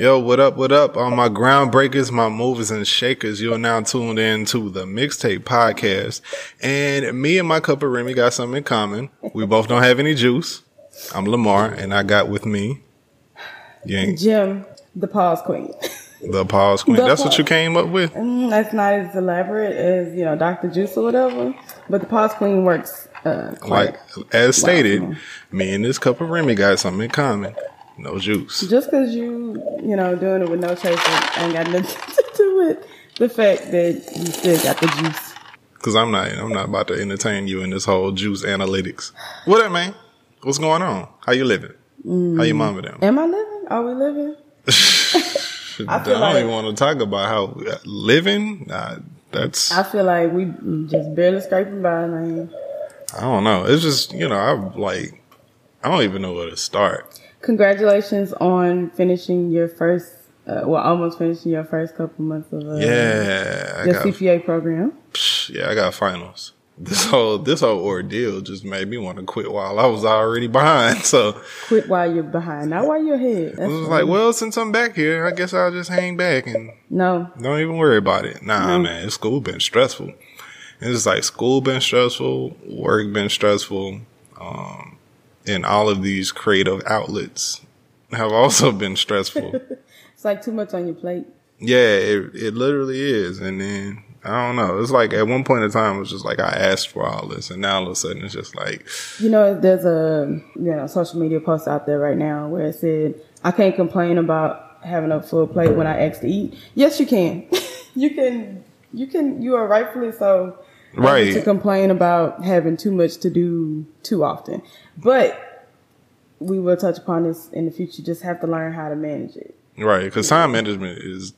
Yo, what up, what up? On my groundbreakers, my movers and shakers, you're now tuned in to the Mixtape Podcast. And me and my cup of Remy got something in common. We both don't have any juice. I'm Lamar, and I got with me Yang. JHEM, the pause queen. The pause queen. The That's pause. what you came up with? Mm, that's not as elaborate as, you know, Dr. Juice or whatever. But the pause queen works uh, like as stated, me and this cup of Remy got something in common. No juice. Just because you, you know, doing it with no chaser ain't got nothing to do with the fact that you still got the juice. Cause I'm not, I'm not about to entertain you in this whole juice analytics. What up, man? What's going on? How you living? Mm. How your mama them? Am I living? Are we living? I, I don't like, even want to talk about how living. Uh, that's. I feel like we just barely scraping by, man. I don't know. It's just you know, I'm like, I don't even know where to start. Congratulations on finishing your first, uh, well, almost finishing your first couple months of uh, yeah, your got, CPA program. Yeah, I got finals. This whole this whole ordeal just made me want to quit while I was already behind. So quit while you're behind, not while you're ahead. That's I was like, well, since I'm back here, I guess I'll just hang back and no, don't even worry about it. Nah, no. man, school been stressful. It's like school been stressful, work been stressful, um, and all of these creative outlets have also been stressful. it's like too much on your plate. Yeah, it it literally is. And then I don't know. It's like at one point in time, it was just like I asked for all this, and now all of a sudden it's just like, you know, there's a you know social media post out there right now where it said, "I can't complain about having a full plate when I ask to eat." Yes, you can. you can. You can. You are rightfully so right to complain about having too much to do too often. But we will touch upon this in the future. Just have to learn how to manage it. Right because time management is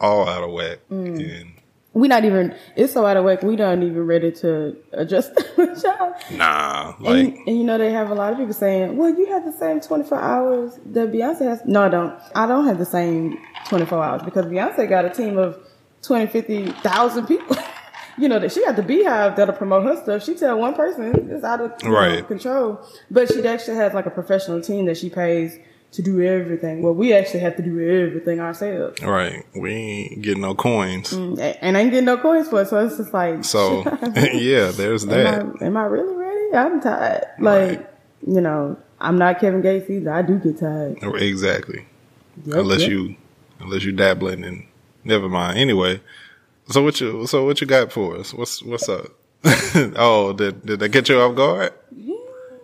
all out of whack mm. and we not even it's so out of whack we not even ready to adjust the job. Nah like and, and, you know they have a lot of people saying well you have the same 24 hours that beyonce has. No i don't. I don't have the same 24 hours because beyonce got a team of 20 50,000 people you know that she got the beehive that'll promote her stuff. She tell one person it's out of right. know, control, but she actually has like a professional team that she pays to do everything. Well, we actually have to do everything ourselves. Right. We ain't getting no coins. Mm, and I ain't getting no coins for it. So it's just like. So, yeah, there's that. Am I, am I, really ready? I'm tired. Like, right. you know, I'm not Kevin Gates either. I do get tired. Exactly. Yep, unless yep. you, unless you dabbling and never mind. Anyway, so what you so what you got for us? What's what's up? oh, did did I get you off guard?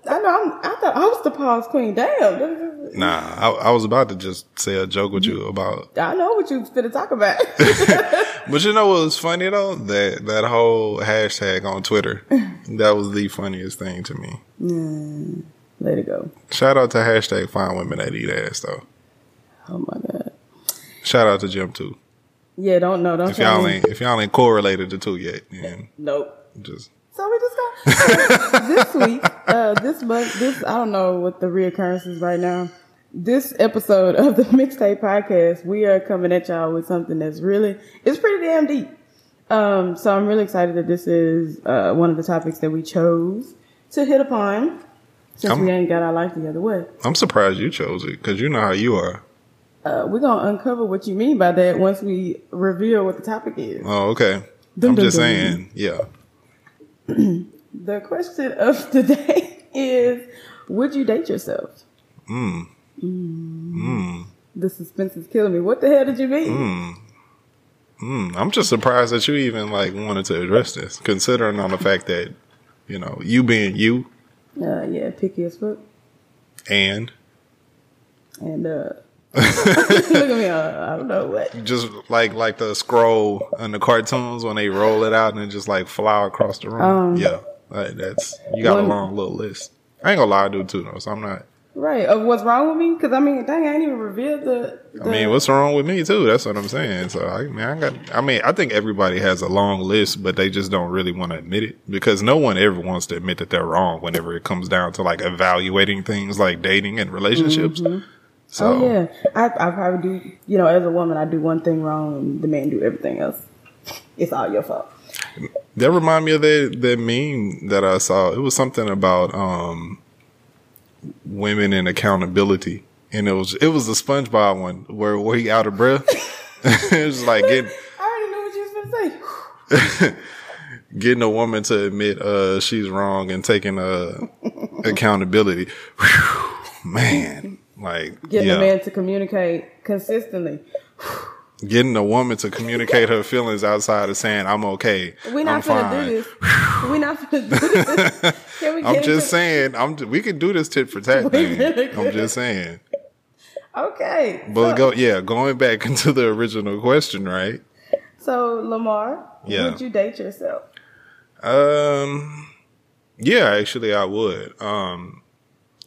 I know. I'm, i thought I was the pause queen. Damn. Nah, I, I, was about to just say a joke with you about. I know what you gonna talk about. but you know what was funny though? That that whole hashtag on Twitter. that was the funniest thing to me. Mm, let it go. Shout out to hashtag find women that eat ass though. Oh my god. Shout out to JHEM too. Yeah, don't know. Don't if y'all ain't if y'all ain't correlated the two yet, then nope. Just so we just got this week, uh, this month, this I don't know what the reoccurrence is right now. This episode of the Mixtape Podcast, we are coming at y'all with something that's really it's pretty damn deep. Um, so I'm really excited that this is uh, one of the topics that we chose to hit upon since I'm, we ain't got our life together. What? I'm surprised you chose it because you know how you are. Uh, we're gonna uncover what you mean by that once we reveal what the topic is. Oh, okay. I'm just saying, yeah. the question of the day is: Would you date yourself? Hmm. Mm. The suspense is killing me. What the hell did you mean? Mm. Mm. I'm just surprised that you even like wanted to address this, considering on the fact that you know you being you. Uh, yeah, picky as fuck. And. And uh Look at me. I don't know what. Just like like the scroll in the cartoons when they roll it out and it just like fly across the room. Um, yeah, like that's you got one, a long little list. I ain't gonna lie, I do too though. So I'm not. Right. Of what's wrong with me? Because I mean, dang, I ain't even revealed the, the, I mean, what's wrong with me too? That's what I'm saying. So I mean, I got. I mean, I think everybody has a long list, but they just don't really want to admit it because no one ever wants to admit that they're wrong. Whenever it comes down to like evaluating things like dating and relationships. Mm-hmm. So, oh yeah, I, I probably do. You know, as a woman, I do one thing wrong, and the man do everything else. It's all your fault. That remind me of that that meme that I saw. It was something about um, women and accountability, and it was it was the SpongeBob one where where he out of breath. it was like getting I already know what you was gonna say. getting a woman to admit uh she's wrong and taking uh accountability. Whew, man, like Getting yeah, a man to communicate consistently. getting a woman to communicate her feelings outside of saying I'm okay. We're not I'm gonna fine. do this. We're not gonna do this. Can we get I'm just saying. I'm. We can do this tit for tat thing. I'm just saying. Okay. But so, go. Yeah, going back into the original question, right? so Lamar, Yeah. would you date yourself? Um. Yeah, actually, I would. Um.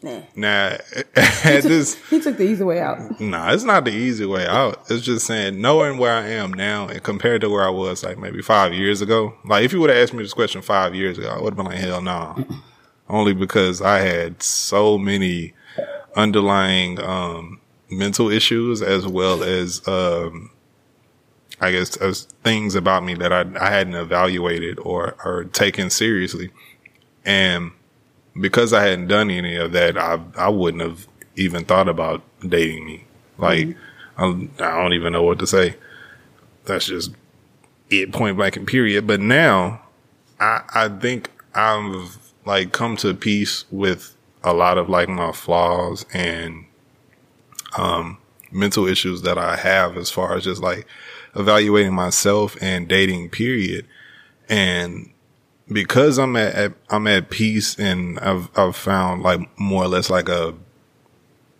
Nah. Now, at this, He took the easy way out. nah, it's not the easy way out. It's just saying, knowing where I am now and compared to where I was like maybe five years ago. Like, if you would have asked me this question five years ago, I would have been like, hell no. Only because I had so many underlying um, mental issues as well as, um, I guess, as things about me that I, I hadn't evaluated or, or taken seriously. And because I hadn't done any of that, I I wouldn't have even thought about dating me. Like I, I don't even know what to say. That's just it, point blank and period. But now, I I think I've like come to peace with a lot of like my flaws and um mental issues that I have as far as just like evaluating myself and dating. Period. And because I'm at, at I'm at peace and I've I've found like more or less like a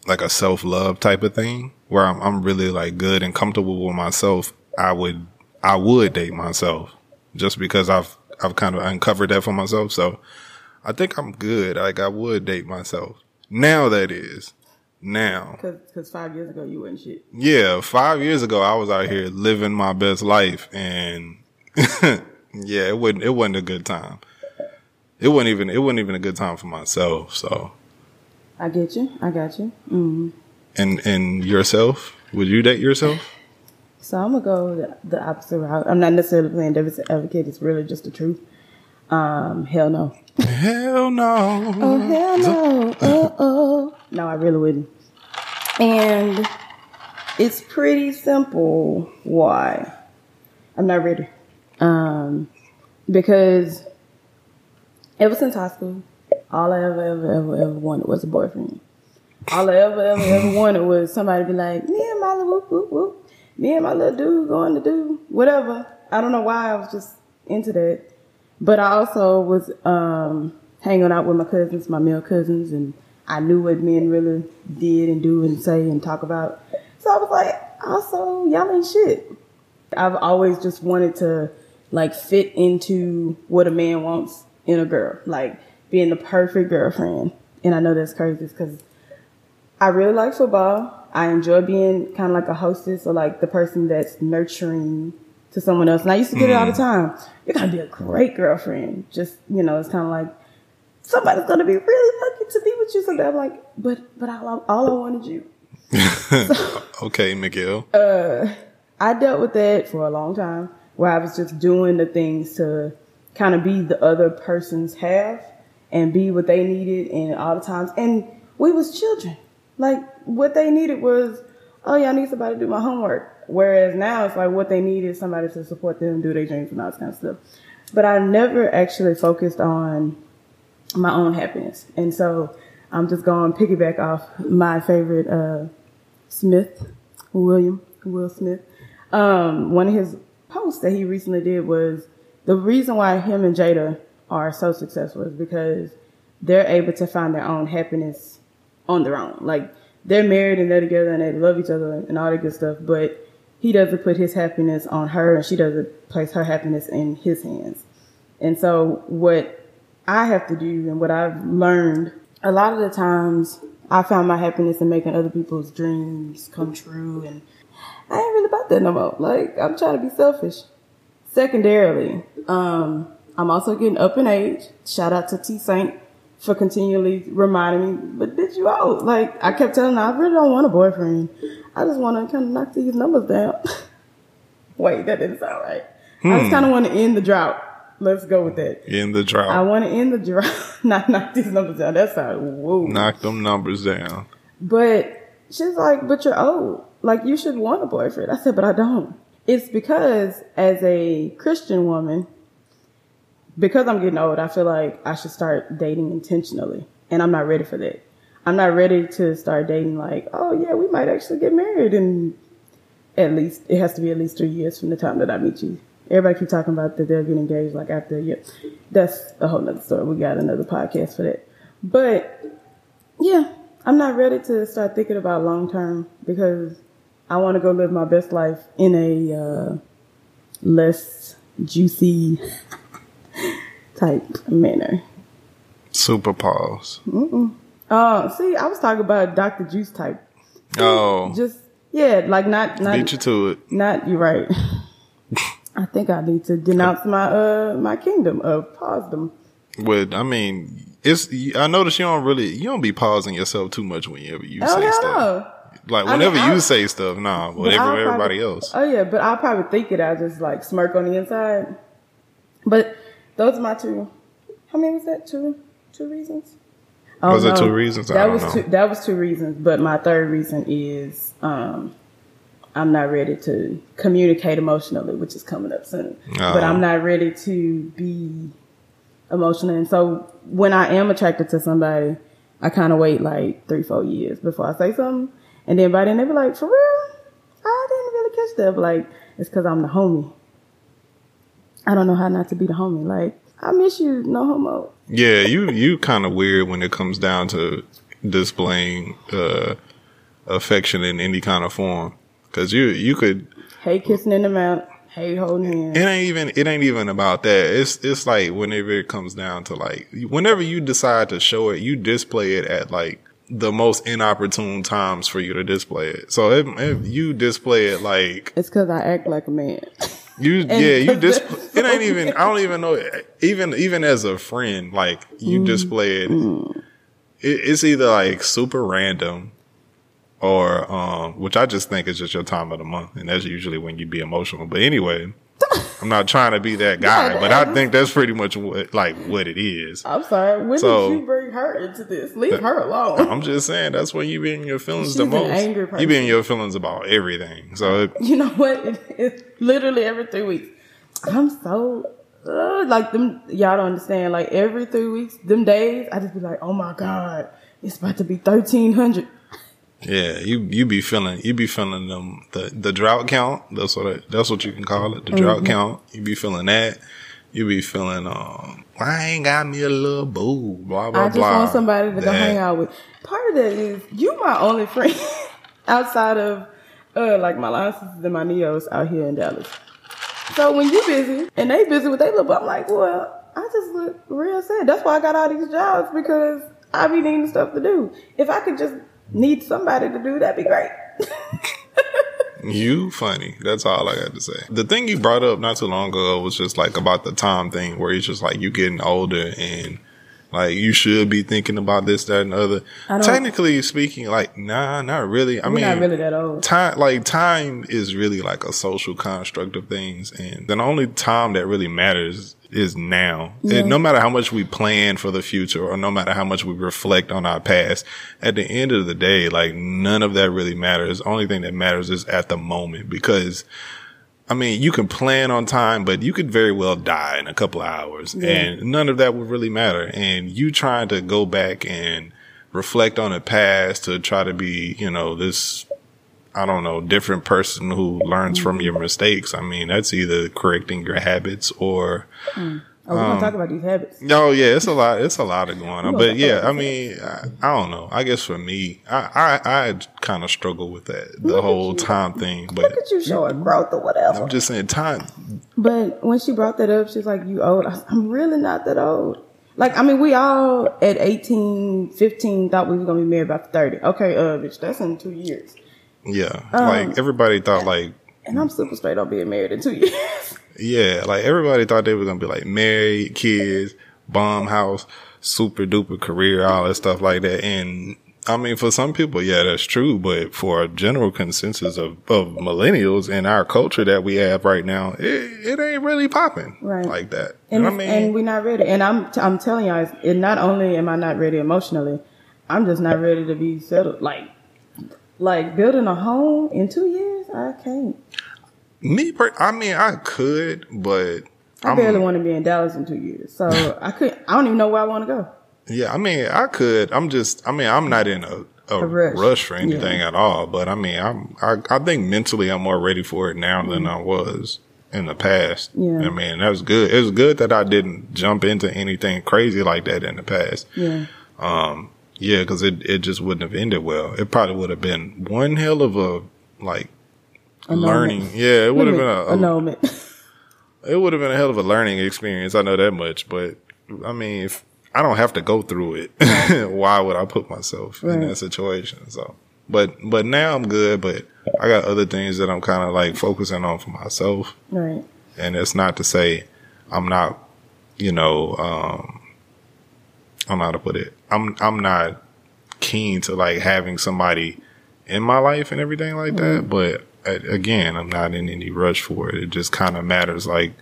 like a self love type of thing where I'm I'm really like good and comfortable with myself. I would I would date myself just because I've I've kind of uncovered that for myself. So I think I'm good. Like I would date myself now. That is now. Because five years ago you wasn't shit. Yeah, five years ago I was out here living my best life, and yeah, it wasn't it wasn't a good time. It wasn't even it wasn't even a good time for myself. So, I get you. I got you. hmm and and yourself, would you date yourself? So I'm gonna go the, the opposite route. I'm not necessarily playing devil's advocate. It's really just the truth. Um, hell no. Hell no. Oh hell no. Oh oh. No, I really wouldn't. And it's pretty simple. Why? I'm not ready. Um, because ever since high school, all I ever, ever, ever, ever wanted was a boyfriend. All I ever, ever, ever wanted was somebody to be like, me and my little whoop, whoop, whoop. Me and my little dude going to do whatever. I don't know why I was just into that. But I also was um, hanging out with my cousins, my male cousins, and I knew what men really did and do and say and talk about. So I was like, also, y'all ain't shit. I've always just wanted to like fit into what a man wants in a girl, like being the perfect girlfriend. And I know that's crazy because I really like football. I enjoy being kind of like a hostess or like the person that's nurturing to someone else. And I used to get it all the mm. time. You're gonna be a great girlfriend. Just you know, it's kind of like somebody's gonna be really lucky to be with you someday. I'm like, but but all, all I wanted you. Okay, Miguel. Uh, I dealt with that for a long time where I was just doing the things to kind of be the other person's half and be what they needed and all the times. And we was children. Like what they needed was, oh yeah, I need somebody to do my homework. Whereas now it's like what they need is somebody to support them, do their dreams and all this kind of stuff. But I never actually focused on my own happiness. And so I'm just going to piggyback off my favorite uh, Smith, William Will Smith. Um, one of his posts that he recently did was the reason why him and Jada are so successful is because they're able to find their own happiness on their own. Like they're married and they're together and they love each other and all that good stuff, but he doesn't put his happiness on her and she doesn't place her happiness in his hands. And so what I have to do and what I've learned a lot of the times I found my happiness in making other people's dreams come true and I ain't really about that no more. Like I'm trying to be selfish. Secondarily, um, I'm also getting up in age. Shout out to T Saint for continually reminding me, but bitch, you out. Like I kept telling her, I really don't want a boyfriend. I just want to kind of knock these numbers down. Wait, that didn't sound right. I just kind of want to end the drought. Let's go with that. End the drought. I want to end the drought, not knock these numbers down. That's sounds whoa. Knock them numbers down. But She's like, but you're old. Like you should want a boyfriend. I said, but I don't. It's because as a Christian woman, because I'm getting old, I feel like I should start dating intentionally. And I'm not ready for that. I'm not ready to start dating like, oh yeah, we might actually get married and at least it has to be at least three years from the time that I meet you. Everybody keep talking about that they'll get engaged like after a year. That's a whole nother story. We got another podcast for that. But yeah, I'm not ready to start thinking about long term because I want to go live my best life in a uh, less juicy type manner. Super pause. Uh, see, I was talking about Dr. Juice type. Oh, Just yeah, like not not beat you to it. not you're right. I think I need to denounce my uh my kingdom of pausdom. With I mean, it's. I notice you don't really you don't be pausing yourself too much whenever you Oh say stuff. Like I mean, whenever I- you say stuff, nah. But everybody probably- else. Oh yeah, but I'll probably think it. I just like smirk on the inside. But those are my two. How many was that? Two, two reasons. Oh, Was it two reasons? That was know. two. That was two reasons. But my third reason is um, I'm not ready to communicate emotionally, which is coming up soon. But Oh. I'm not ready to be emotional. And so when I am attracted to somebody, I kind of wait like three, four years before I say something. And then by then they be like, for real? I didn't really catch that. But like, it's because I'm the homie. I don't know how not to be the homie. Like, I miss you, no homo. Yeah, you you kind of weird when it comes down to displaying uh, affection in any kind of form. Cause you you could Hate kissing in the mouth. Hate holding hands. it ain't even it ain't even about that. It's it's like whenever it comes down to like whenever you decide to show it, you display it at like the most inopportune times for you to display it. So if, if you display it like It's because I act like a man. you, yeah, you because dis. that's It ain't even. I don't even know. Even even as a friend, like you Mm. display it, it. It's either like super random, or um, which I just think is just your time of the month, and that's usually when you be emotional. But anyway, I'm not trying to be that guy, Yeah, but I think that's pretty much what like what it is. I'm sorry. When So- did you bring her into this? Leave her alone. I'm just saying that's when you be in your feelings She's the most. angry You be in your feelings about everything. So it, You know what? It, it's literally every three weeks. I'm so uh, like them. Y'all don't understand. Like every three weeks, them days, I just be like, oh my god, it's about to be thirteen hundred. Yeah, you you be feeling you be feeling them the the drought count. That's what it, that's what you can call it. The drought Mm-hmm. count. You be feeling that. You be feeling um. I ain't got me a little boo. Blah blah I just blah. want somebody to go hang out with. Part of that is you my only friend outside of uh like my line sisters and my neos out here in Dallas. So when you busy and they busy with their little, I'm like, well, I just look real sad. That's why I got all these jobs because I be needing stuff to do. If I could just need somebody to do, that'd be great. You funny. That's all I got to say. The thing you brought up not too long ago was just like about the time thing where it's just like you getting older and like you should be thinking about this, that, and the other. Technically speaking, like nah, not really. I mean, not really that old. time like time is really like a social construct of things and the only time that really matters is now and no matter how much we plan for the future or no matter how much we reflect on our past at the end of the day like none of that really matters the only thing that matters is at the moment because I mean, you can plan on time, but you could very well die in a couple of hours and none of that would really matter. And you trying to go back and reflect on the past to try to be, you know, this, I don't know, different person who learns from mm. your mistakes. I mean, that's either correcting your habits or, mm. Oh, we're gonna talk about these habits. oh yeah, it's a lot, it's a lot of going on. But yeah, I mean, I, I don't know. I guess for me, I, I, I kind of struggle with that, the whole time thing, but Look at you showing growth or whatever. I'm just saying time, But when she brought that up, she's like, you old. I I'm really not that old. Like, I mean, we all at 18, 15 thought we were going to be married by 30. Okay, uh, bitch, that's in two years. Yeah. Um, like everybody thought like And I'm super straight on being married in two years. Yeah, like everybody thought they were gonna be like married, kids, bomb house, super duper career, all that stuff like that. And I mean for some people, yeah, that's true, but for a general consensus of, of millennials in our culture that we have right now, it, it ain't really popping Right. like that. And, I mean and we're not ready. And I'm, t- I'm telling y'all, it not only am I not ready emotionally, I'm just not ready to be settled. Like, like building a home in two years, I can't. Me, per- I mean, I could, but I I'm- barely want to be in Dallas in two years, so I could. I don't even know where I want to go. Yeah, I mean, I could. I'm just. I mean, I'm not in a, a, A rush. rush. for anything Yeah. at all. But I mean, I'm. I, I think mentally, I'm more ready for it now than I was in the past. Mm-hmm. Yeah. I mean, that was good. It was good that I didn't jump into anything crazy like that in the past. Yeah, Um, yeah, because it it just wouldn't have ended well. It probably would have been one hell of a like. Learning. Yeah, it would have been a, a annulment. it would have been a hell of a learning experience. I know that much, but I mean, if I don't have to go through it, why would I put myself in that situation? So, but, but now I'm good, but I got other things that I'm kind of like focusing on for myself. right. And it's not to say I'm not, you know, um, I don't know how to put it. I'm, I'm not keen to like having somebody in my life and everything like that. But again, I'm not in any rush for it. It just kind of matters like,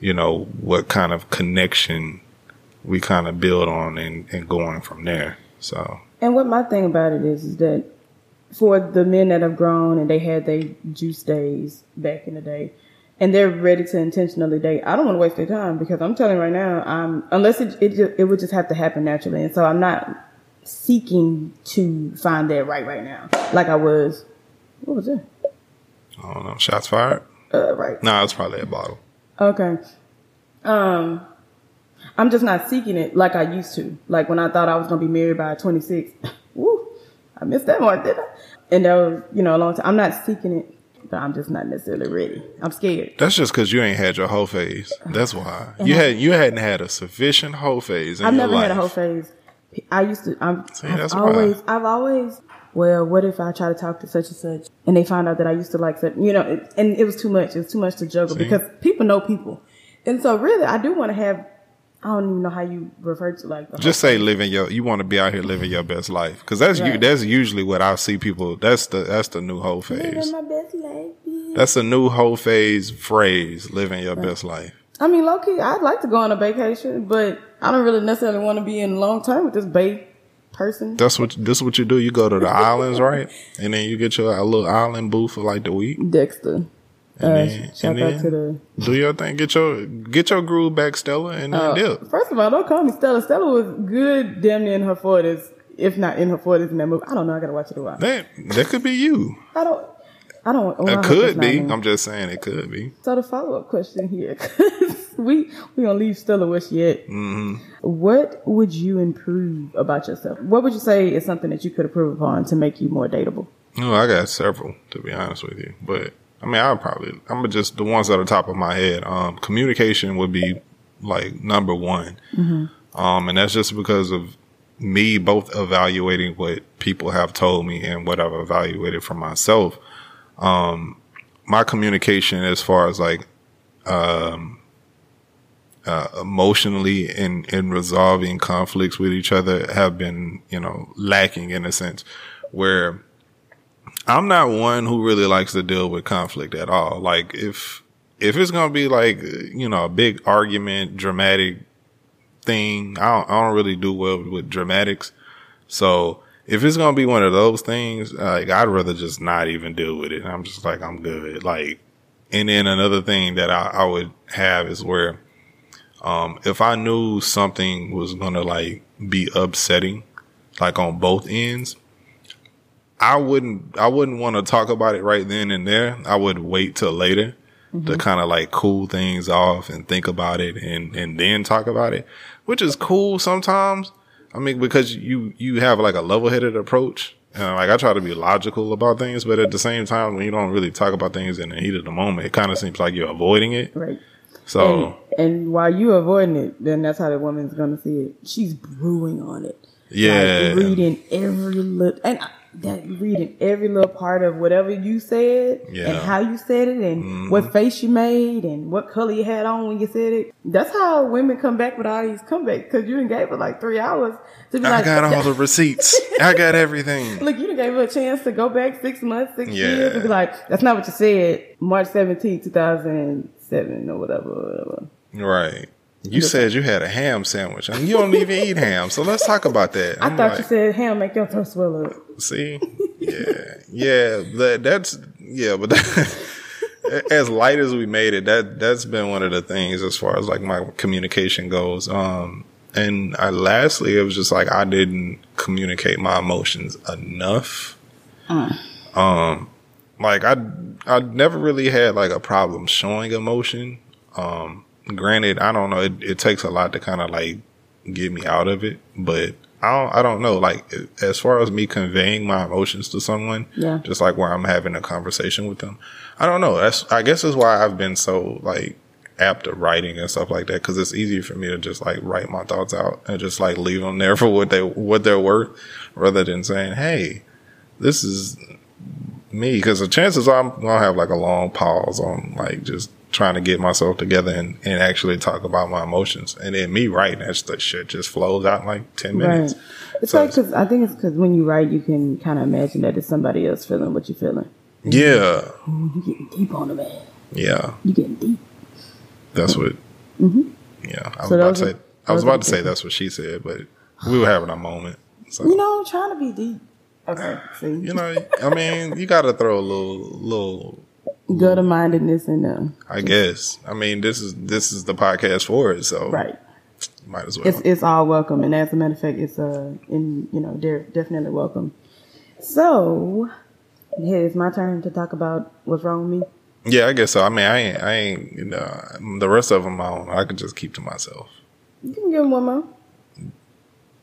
you know, what kind of connection we kind of build on and, and going from there. So, And what my thing about it is, is that for the men that have grown and they had their juice days back in the day, and they're ready to intentionally date, I don't want to waste their time because I'm telling right now, I'm unless it it, just, it would just have to happen naturally, and so I'm not seeking to find that right right now, like I was. What was it? I don't know. Shots fired? Uh, right. No, it's probably a bottle. Okay. Um, I'm just not seeking it like I used to. Like when I thought I was gonna be married by 26. Woo, I missed that one, didn't I? And that was, you know, a long time. I'm not seeking it, but I'm just not necessarily ready. I'm scared. That's just because you ain't had your whole phase. That's why you had you hadn't had a sufficient whole phase. In I've never had a whole phase. I used to. I'm, See, I've that's why. I've always. Well, what if I try to talk to such and such, and they find out that I used to like such? You know, it, and it was too much. It was too much to juggle See? because people know people, and so really, I do want to have. I don't even know how you refer to like the Just say living your. You want to be out here living your best life because that's you. That's usually what I see people. That's the that's the new whole phase. living my best life. yeah. That's a new whole phase phrase. Living your best life. I mean, low key, I'd like to go on a vacation, but I don't really necessarily want to be in a long term with this bay person. That's what this is what you do. You go to the islands, right? And then you get your a little island booth for like the week. Dexter. And Uh, then- shout and out to the. Do your thing. Get your get your groove back, Stella, and then Uh, dip. first of all, don't call me Stella. Stella was good, damn near in her forties, if not in her forties in that movie. I don't know. I gotta watch it a while. That that could be you. I don't. I don't. well, I It could be. I'm just saying it could be. So the follow up question here, we we gonna leave Stella where she at. Mm-hmm. What would you improve about yourself? What would you say is something that you could improve upon to make you more dateable? No, I got several to be honest with you, but I mean, I'll probably I'm just the ones at the top of my head. Um, communication would be like number one, um, and that's just because of me both evaluating what people have told me and what I've evaluated for myself. Um, my communication as far as like um, uh, emotionally in in resolving conflicts with each other have been you know lacking in a sense where I'm not one who really likes to deal with conflict at all. Like if if it's gonna be like you know a big argument, dramatic thing, I don't, I don't really do well with dramatics. So if it's gonna be one of those things, like I'd rather just not even deal with it. I'm just like I'm good. Like, and then another thing that I, I would have is where, um, if I knew something was gonna like be upsetting, like on both ends, I wouldn't I wouldn't want to talk about it right then and there. I would wait till later to kind of like cool things off and think about it and and then talk about it, which is cool sometimes. I mean, because you you have like a level headed approach. And like I try to be logical about things, but at the same time, when you don't really talk about things in the heat of the moment, it kind of seems like you're avoiding it. Right. So And, and while you're avoiding it, then that's how the woman's gonna see it. She's brewing on it. yeah, Like, reading every little and I- that reading every little part of whatever you said Yeah. Mm-hmm. and how you said it and what face you made and what color you had on when you said it. That's how women come back with all these comebacks because you didn't gave her like three hours to be I like, got all the receipts. I got everything. Look, you done gave her a chance to go back six months, six Yeah. years, and be like, "That's not what you said." March 17, two thousand seven, or whatever, whatever. Right. You said you had a ham sandwich, and you don't even eat ham. So let's talk about that. I I'm thought like, you said ham make your throat swell up. See, yeah, yeah. That that's yeah, but that, as light as we made it, that that's been one of the things as far as like my communication goes. Um, and I, lastly, it was just like I didn't communicate my emotions enough. Um, like I I never really had like a problem showing emotion. Um, granted, I don't know. It, it takes a lot to kind of like get me out of it, but I don't, I don't know. Like as far as me conveying my emotions to someone, Yeah. just like where I'm having a conversation with them, I don't know. That's I guess is why I've been so like apt to writing and stuff like that because it's easier for me to just like write my thoughts out and just like leave them there for what they what they're worth, rather than saying, "Hey, this is me." Because the chances are I'm gonna have like a long pause on like just trying to get myself together and, and actually talk about my emotions, and then me writing that shit just flows out in like ten minutes. Right. It's So like because I think it's because when you write, you can kind of imagine that it's somebody else feeling what you're feeling. Yeah, You're getting deep on the man. yeah, You're getting deep. that's what. Yeah, I was Mm-hmm. So about to say. I was about to say that's what she said, but we were having a moment. So You know, I'm trying to be deep. Okay, see, you know, I mean, you got to throw a little, little. Gutter mindedness in there. I guess. I mean, this is this is the podcast for it, so Right. might as well. It's it's all welcome, and as a matter of fact, it's uh, in you know, they're definitely welcome. So, here it's my turn to talk about what's wrong with me. yeah, I guess so. I mean, I ain't, I ain't. You know, the rest of them, I don't. I could just keep to myself. You can give them one more.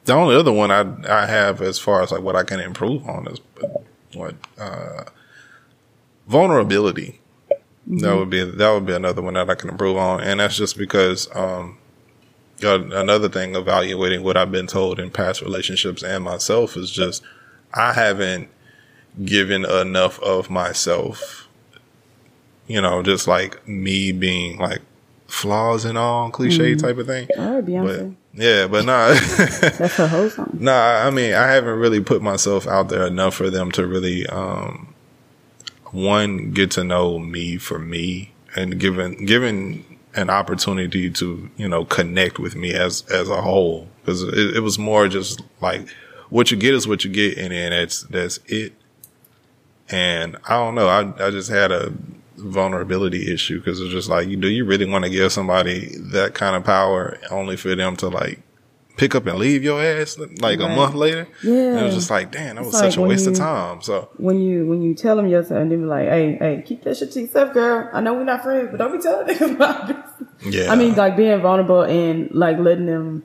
The only other one I I have as far as like what I can improve on is what uh vulnerability. That would be that would be another one that I can improve on, and that's just because um another thing evaluating what I've been told in past relationships and myself is just I haven't given enough of myself. You know, just like me being like flaws and all cliche type of thing. All right, But Beyonce. yeah, but nah. That's her whole song. Nah, I mean, I haven't really put myself out there enough for them to really, um, one, get to know me for me and given, given an opportunity to, you know, connect with me as, as a whole. Cause it, it was more just like what you get is what you get. And then that's, that's it. And I don't know. I, I just had a vulnerability issue because it's just like, do you really want to give somebody that kind of power only for them to like pick up and leave your ass like a month later? Yeah. And it was just like, damn, that was such a waste of time. So When you when you tell them yourself, and they be like, "Hey, hey, keep that shit to yourself, girl. I know we're not friends, but don't be telling them about this." yeah, I mean, like being vulnerable and like letting them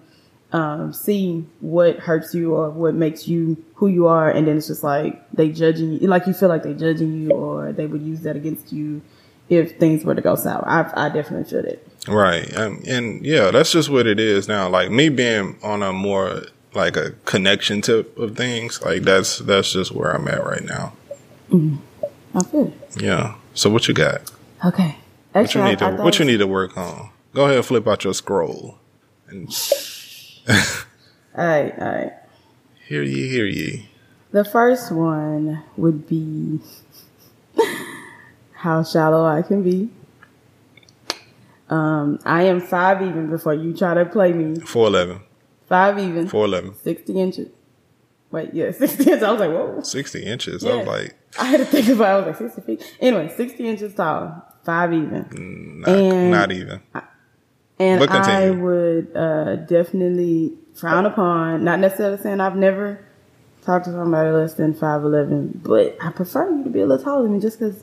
um, see what hurts you or what makes you who you are, and then it's just like they judging you, like you feel like they judging you, or they would use that against you if things were to go sour. I, I definitely feel it. Right. Um, and yeah, that's just what it is now. Like me being on a more like a connection tip of things, like that's that's just where I'm at right now. I feel it. Yeah. So what you got? Okay. What you Actually, need to I, I what you need to work on? Go ahead and flip out your scroll. And All right, all right. hear ye, hear ye. The first one would be how shallow I can be. Um, I am five even before you try to play me. Four eleven. Five even. Four eleven. 60 inches. Wait, yeah, 60 inches. I was like, whoa. Sixty inches. I was like, I had to think about it. I was like, 60 feet. Anyway, 60 inches tall. Five even. not, And- not even. And I would uh, definitely frown upon, not necessarily saying I've never talked to somebody less than 5'11, but I prefer you to be a little taller than me just because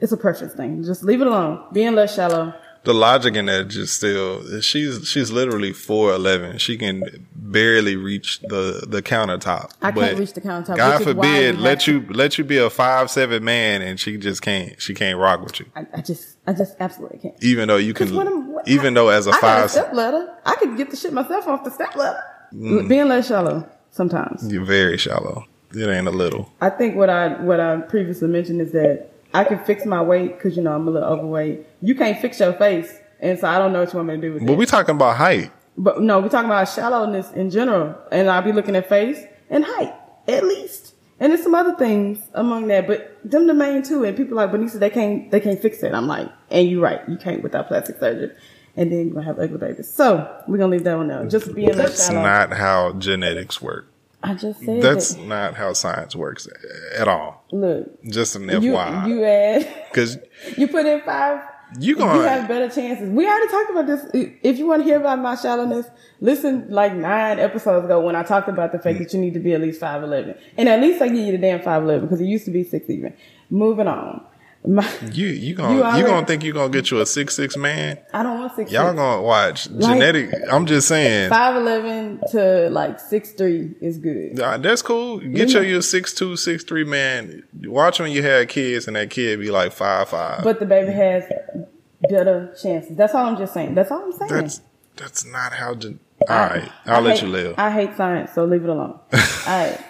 it's a preference thing. Just leave it alone. Being less shallow. the logic in that just still she's she's literally four eleven. She can barely reach the the countertop. I can't reach the countertop. God which is why forbid let you let you be a five seven man and she just can't she can't rock with you. I, I just, I just absolutely can't. Even though you can what- even though as a I five step ladder. I could get the shit myself off the step ladder. Mm. Being less shallow sometimes. you're very shallow. It ain't a little. I think what I what I previously mentioned is that I can fix my weight because you know I'm a little overweight. You can't fix your face, and so I don't know what you want me to do with you. But it. we talking about height. But no, we're talking about shallowness in general, and I'll be looking at face and height at least, and there's some other things among that. But them the main two, and people like Benisa, they can't they can't fix it. I'm like, and you're right, you can't without plastic surgery, and then you're gonna have ugly babies. So we're gonna leave that one out. Just being That's shallow. not how genetics work. I just said That's that. not how science works at all. Look, Just an FYI. you add Because you put in five. you You going have better chances. We already talked about this. If you want to hear about my shallowness, listen like nine episodes ago when I talked about the fact mm. that you need to be at least five eleven, and at least I give you the damn five eleven because it used to be six even. Moving on. My, you you You gonna you, already- gonna think you gonna get you a six six man? I don't want six. Y'all gonna watch Like- genetic. I'm just saying. five eleven to like six three is good. Uh, that's cool. Get Yeah. your your six two six three man. Watch when you have kids and that kid be like five five. But the baby has better chances. That's all I'm just saying. That's all I'm saying. that's that's not how. Gen- All right, I'll I let hate- you live. I hate science, so leave it alone. All right.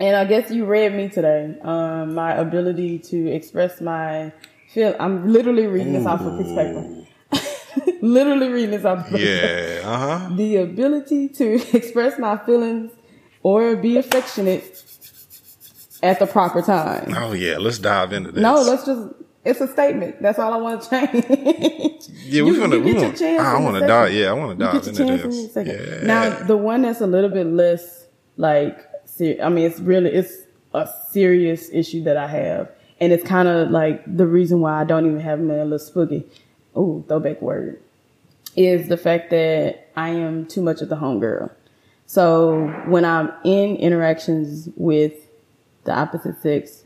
And I guess you read me today. Um, my ability to express my feel. I'm literally reading this off a piece of paper. literally reading this off. Of paper. yeah. Uh huh. The ability to express my feelings or be affectionate at the proper time. Oh yeah. Let's dive into this. No, let's just. It's a statement. That's all I want to change. Yeah, we're gonna. We want, I want to dive. Yeah, I want to dive get your into chance in. Yeah. Now, the one that's a little bit less like, ser- I mean, it's really it's a serious issue that I have, and it's kind of like the reason why I don't even have my little spooky. Oh, throwback word is the fact that I am too much of the homegirl. So when I'm in interactions with the opposite sex,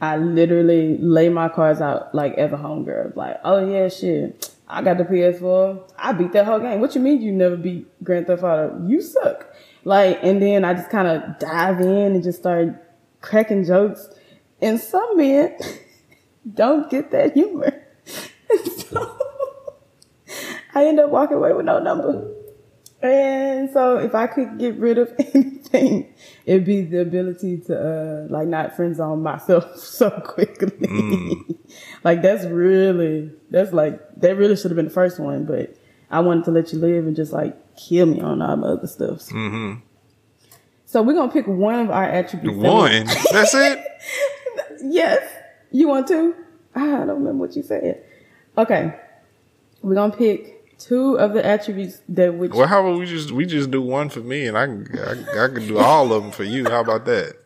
I literally lay my cards out like as a homegirl. Like, oh yeah, shit. I got the PS4. I beat that whole game. What you mean you never beat Grand Theft Auto? You suck. Like, and then I just kind of dive in and just start cracking jokes. And some men don't get that humor. so I end up walking away with no number. And so if I could get rid of anything, it'd be the ability to uh like not friend zone myself so quickly. like that's really that's like that really should have been the first one, but I wanted to let you live and just like kill me on all my other stuff. Mm-hmm. So we're gonna pick one of our attributes. that we- One. That's it. yes. You want to? I don't remember what you said. Okay. We're gonna pick two of the attributes that which Well, how about we just we just do one for me and I can I, I can do all of them for you. How about that?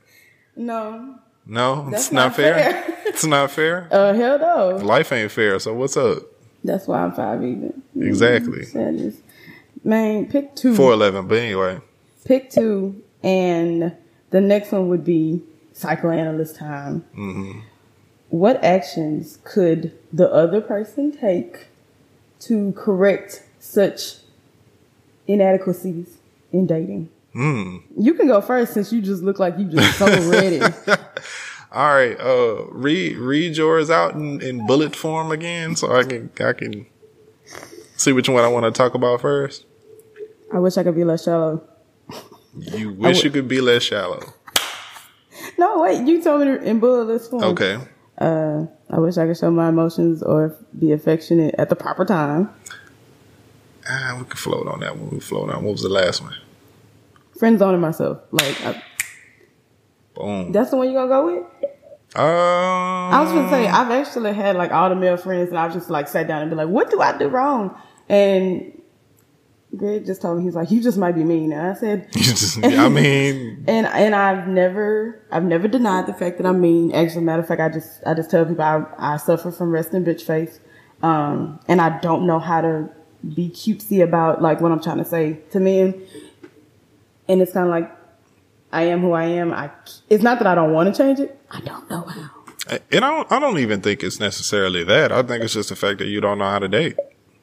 no. No, That's it's not, not fair. fair. it's not fair. Uh hell no. Life ain't fair. So what's up? That's why I'm five even. Exactly. Sadness. Man, pick two. Four eleven. But anyway, Pick two, and the next one would be psychoanalyst time. Mm-hmm. What actions could the other person take to correct such inadequacies in dating? mm. You can go first since you just look like you just so ready. all right. Uh, read read yours out in, in bullet form again, so I can I can see which one I want to talk about first. I wish I could be less shallow. You wish would- you could be less shallow. No, wait, you told me to- in bullet list form. Okay. Uh, I wish I could show my emotions or be affectionate at the proper time. Ah, we can float on that one. We float on. What was the last one? Friend zoning myself. Like, I, Boom. that's the one you're gonna go with? Um, I was gonna say, I've actually had like all the male friends and I've just like sat down and be like, what do I do wrong? And Greg just told me, he's like, you just might be mean. And I said, I mean, and and I've never I've never denied the fact that I'm mean. Actually, matter of fact, I just I just tell people I, I suffer from resting bitch face, um, and I don't know how to be cutesy about like what I'm trying to say to men. And it's kind of like I am who I am. I it's not that I don't want to change it. I don't know how. and I don't, I don't even think it's necessarily that. I think it's just the fact that you don't know how to date.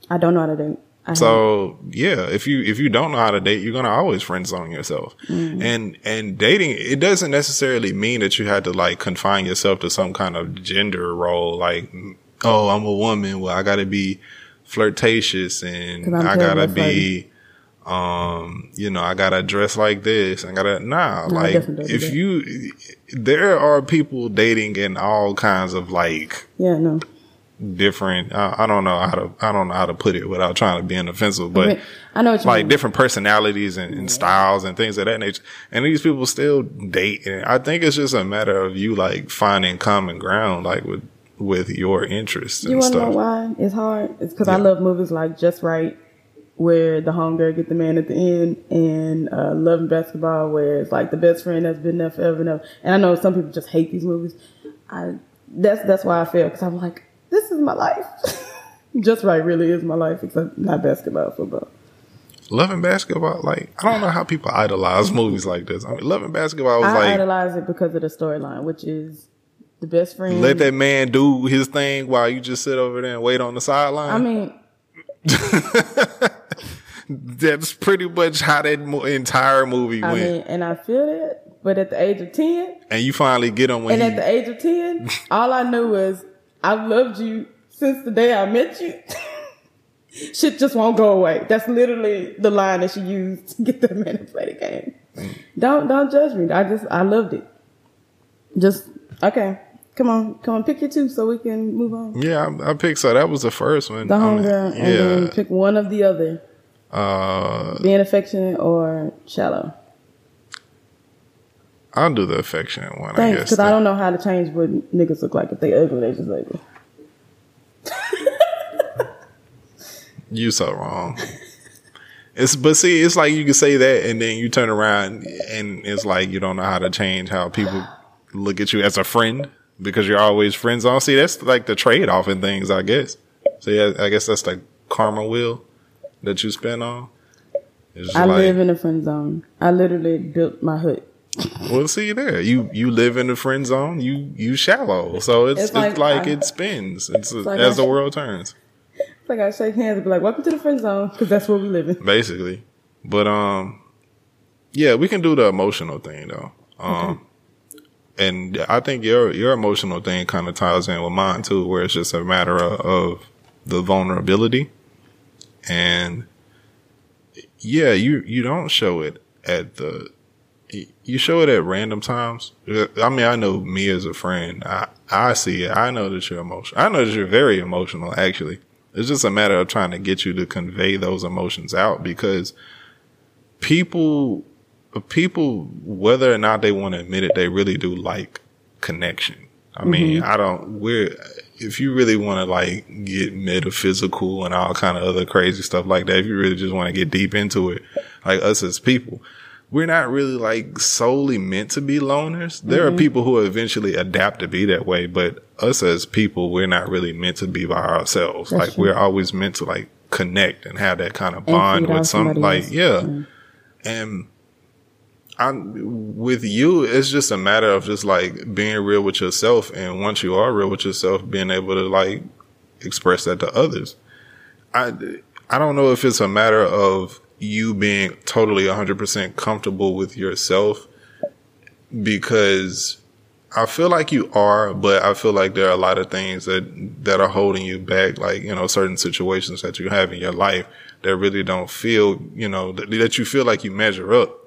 I don't know how to date. I So yeah, if you if you don't know how to date, you're gonna always friend zone yourself. Mm-hmm. And and dating, it doesn't necessarily mean that you had to like confine yourself to some kind of gender role. Like, oh, I'm a woman. Well, I got to be flirtatious and I'm I terrible gotta at be, um, you know, I gotta dress like this. I gotta nah. No, like definitely don't do if that. you, there are people dating in all kinds of like yeah, no. different. I, I don't know how to. I don't know how to put it without trying to be offensive, but Okay, I know like mean. different personalities and, and styles and things of that nature. And these people still date. And I think it's just a matter of you like finding common ground, like with with your interests You and want to know why it's hard? It's because I love movies like Just Wright where the homegirl get the man at the end, and uh, Love and Basketball, where it's like the best friend that's been there forever and ever. And I know some people just hate these movies. I that's that's why I feel because I'm like, this is my life. just Wright, really is my life, except not basketball, football. Love and Basketball, like I don't know how people idolize movies like this. I mean, Love and Basketball was I like idolize it because of the storyline, which is the best friend. let that man do his thing while you just sit over there and wait on the sideline. I mean, That's pretty much how that mo- entire movie I went. mean, and I feel it. But at the age of ten, and you finally get him when and he, at the age of ten, all I knew was I've loved you since the day I met you. Shit just won't go away. That's literally the line that she used to get the man to play the game. Mm. Don't don't judge me. I just I loved it. Just okay. Come on, come on, pick your two so we can move on. yeah, I, I picked so that was the first one. The I mean, homegirl, and then pick one of the other. Uh, Being affectionate or shallow. I'll do the affectionate one. I Thanks, guess. because I don't know how to change what niggas look like. If they ugly, they just ugly. You so wrong. It's but see, it's like you can say that and then you turn around and it's like you don't know how to change how people look at you as a friend because you're always friends on. See, that's like the trade off in things, I guess. So yeah, I guess that's the karma wheel that you spin on. It's I like, live in a friend zone. I literally built my hood. well, see there, you you live in the friend zone. You you shallow, so it's It's it's like like, I- it spins. It's, like as I- the world turns. It's like I shake hands and be like, "Welcome to the friend zone," because that's where we live in. basically. But um, yeah, we can do the emotional thing though. Um, and I think your your emotional thing kind of ties in with mine too, where it's just a matter of, of the vulnerability, and yeah, you you don't show it at the you show it at random times. I mean, I know me as a friend, I I see it. I know that you're emotional. I know that you're very emotional. Actually, it's just a matter of trying to get you to convey those emotions out because people people whether or not they want to admit it they really do like connection i mean mm-hmm. i don't we're if you really want to like get metaphysical and all kind of other crazy stuff like that if you really just want to get deep into it like us as people we're not really like solely meant to be loners. There are mm-hmm. people who eventually adapt to be that way but us as people we're not really meant to be by ourselves. That's like true. we're always meant to like connect and have that kind of bond with some like else. yeah. Mm. And I'm with you. It's just a matter of just like being real with yourself, and once you are real with yourself, being able to like express that to others. I I don't know if it's a matter of you being totally 100% comfortable with yourself because I feel like you are, but I feel like there are a lot of things that that are holding you back, like you know certain situations that you have in your life that really don't feel, you know, that, that you feel like you measure up.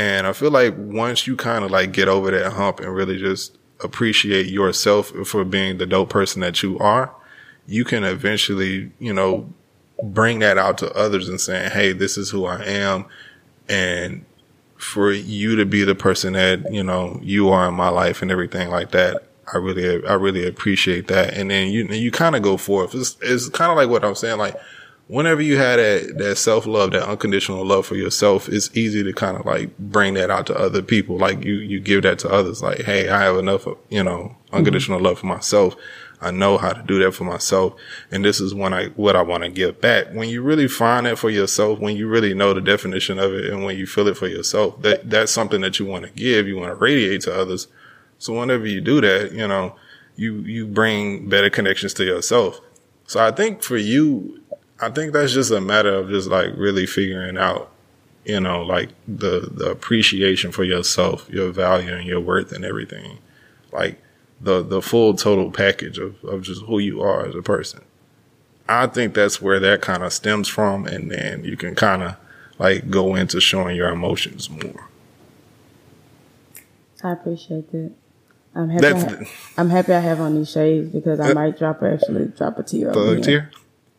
And I feel like once you kind of like get over that hump and really just appreciate yourself for being the dope person that you are, you can eventually, you know, bring that out to others and saying, Hey, this is who I am. And for you to be the person that, you know, you are in my life and everything like that. I really, I really appreciate that. And then you, you kind of go forth. It's, it's kind of like what I'm saying. Like whenever you had that, that self love, that unconditional love for yourself, it's easy to kind of like bring that out to other people. Like you, you give that to others. Like, Hey, I have enough, of, you know, mm-hmm. unconditional love for myself. I know how to do that for myself. And this is when I, what I want to give back. When you really find that for yourself, when you really know the definition of it and when you feel it for yourself, that, that's something that you want to give, you want to radiate to others. So whenever you do that, you know, you, you bring better connections to yourself. So I think for you, I think that's just a matter of just like really figuring out, you know, like the, the appreciation for yourself, your value and your worth and everything. Like the, the full total package of, of just who you are as a person. I think that's where that kind of stems from. And then you can kind of like go into showing your emotions more. I appreciate that. I'm happy. I I'm happy I have on these shades because I might drop actually drop a tear. thug here.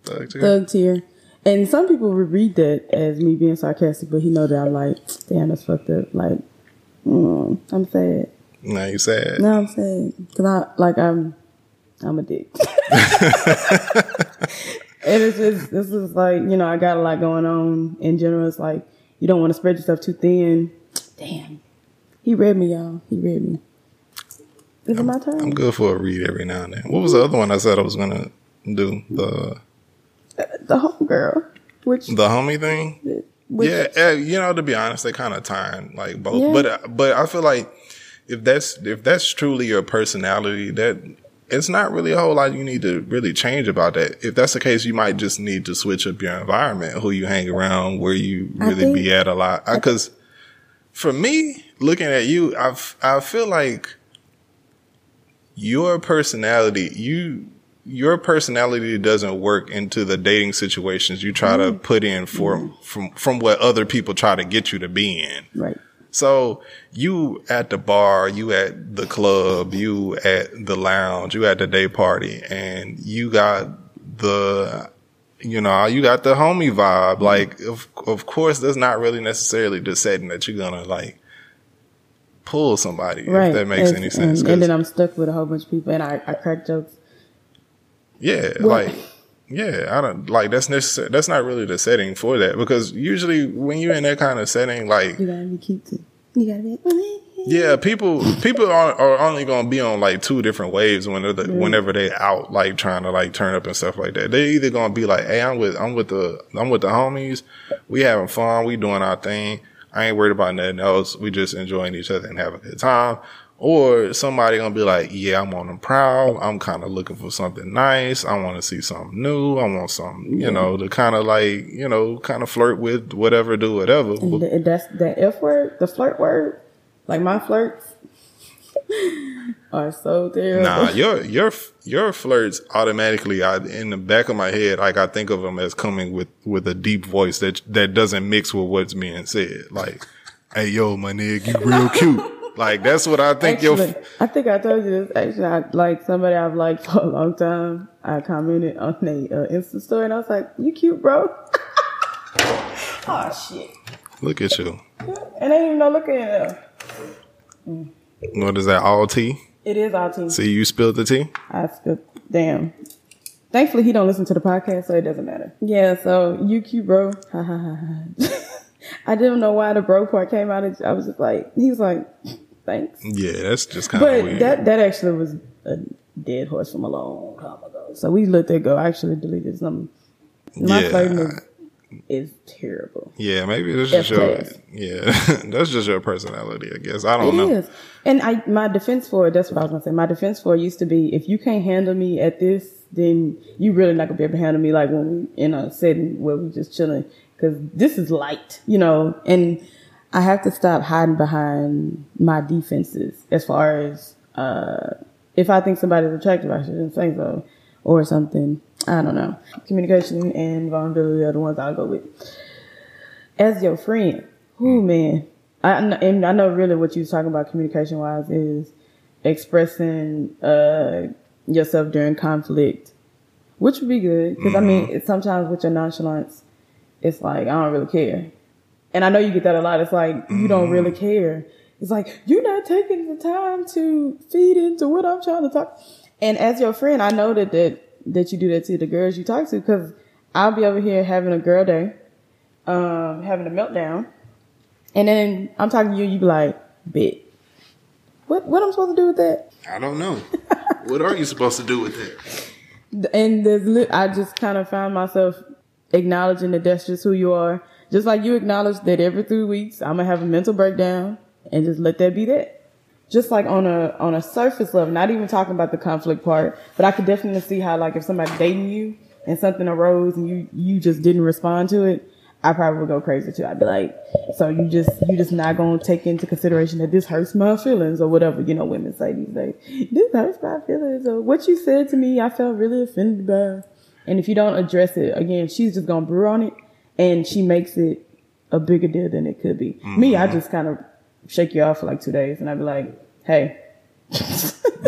Tier. Thug tier. Thug tear. And some people would read that as me being sarcastic, but he know that I'm like, damn, that's fucked up. Like, mm, I'm sad. Now you sad. No, I'm sad because I like I'm I'm a dick. and it's just this is like you know I got a lot going on in general. It's like you don't want to spread yourself too thin. Damn, he read me, y'all. He read me. Is it my turn? I'm good for a read every now and then. What was the other one I said I was gonna do? The the home girl, which the homie thing. yeah, eh, you know, to be honest, they kind of tying like both. Yeah. But but I feel like if that's if that's truly your personality, that it's not really a whole lot you need to really change about that. If that's the case, you might just need to switch up your environment, who you hang around, where you really think- be at a lot. Because for me, looking at you, I I feel like your personality, you your personality doesn't work into the dating situations you try to mm-hmm. put in for mm-hmm. from from what other people try to get you to be in. right. So you at the bar, you at the club, you at the lounge, you at the day party, and you got the, you know, you got the homie vibe. Mm-hmm. Like, of of course, that's not really necessarily the setting that you're gonna like pull somebody. Right. If that makes any sense. And, and then I'm stuck with a whole bunch of people, and I, I crack jokes. Yeah, Well- like yeah, I don't like that's necessary. That's not really the setting for that because usually when you're in that kind of setting, like You gotta be cute too. You gotta be. yeah, people people are, are only gonna be on like two different waves whenever whenever they out like trying to like turn up and stuff like that. They either gonna be like, hey, I'm with I'm with the I'm with the homies, we having fun, we doing our thing. I ain't worried about nothing else. We just enjoying each other and having a good time. Or somebody gonna be like, yeah, I'm on the prowl. I'm kind of looking for something nice. I want to see something new. I want something, you know, to kind of like, you know, kind of flirt with whatever, do whatever. And th- that's that F word, the flirt word. Like my flirts are so terrible. Nah, your your your flirts automatically. I in the back of my head, like I think of them as coming with with a deep voice that that doesn't mix with what's being said. Like, hey yo, my nigga, you real cute. Like that's what I think. Actually, your I think I told you this. Actually, I, like somebody I've liked for a long time. I commented on a uh, Insta story, and I was like, "You cute, bro." oh shit! look at you. And I didn't even know. Look at it. What is that? All tea. It is all tea. See, you spilled the tea. I still, damn. Thankfully, he don't listen to the podcast, so it doesn't matter. Yeah, so you cute, bro. Ha ha ha ha. I didn't know why the bro part came out. I was just like, he was like, thanks. Yeah, that's just kind of But weird. that that actually was a dead horse from a long time ago. So we let that go. I actually deleted some. My Yeah. flirting is, is terrible. yeah, maybe that's just F your. Yeah, that's just your personality, I guess. I don't It know. is. And I my defense for it, that's what I was gonna say. My defense for it used to be if you can't handle me at this, then you really not gonna be able to handle me like when we in a setting where we just chilling. Cause this is light, you know, and I have to stop hiding behind my defenses as far as uh if I think somebody's attractive, I shouldn't say so. Or something. I don't know. Communication and vulnerability are the ones I'll go with as your friend, who man, I and I know really what you was talking about communication wise is expressing uh yourself during conflict, which would be good because I mean it's sometimes with your nonchalance, it's like I don't really care, and I know you get that a lot. It's like you don't really care. It's like you're not taking the time to feed into what I'm trying to talk. And as your friend, I know that that that you do that to the girls you talk to because I'll be over here having a girl day um, having a meltdown, and then I'm talking to you, you be like, "Bet, what what I'm supposed to do with that?" I don't know. what are you supposed to do with that? And there's, I just kind of found myself acknowledging that that's just who you are, just like you acknowledge that every three weeks I'm gonna have a mental breakdown, and just let that be that. Just like on a on a surface level, not even talking about the conflict part, but I could definitely see how like if somebody dating you and something arose and you you just didn't respond to it, I probably would go crazy too. I'd be like, so you just you just not gonna take into consideration that this hurts my feelings or whatever you know women say these days. This hurts my feelings or what you said to me, I felt really offended by. And if you don't address it again, she's just gonna brew on it, and she makes it a bigger deal than it could be. Me, I just kind of shake you off for like two days, and I'd be like, hey.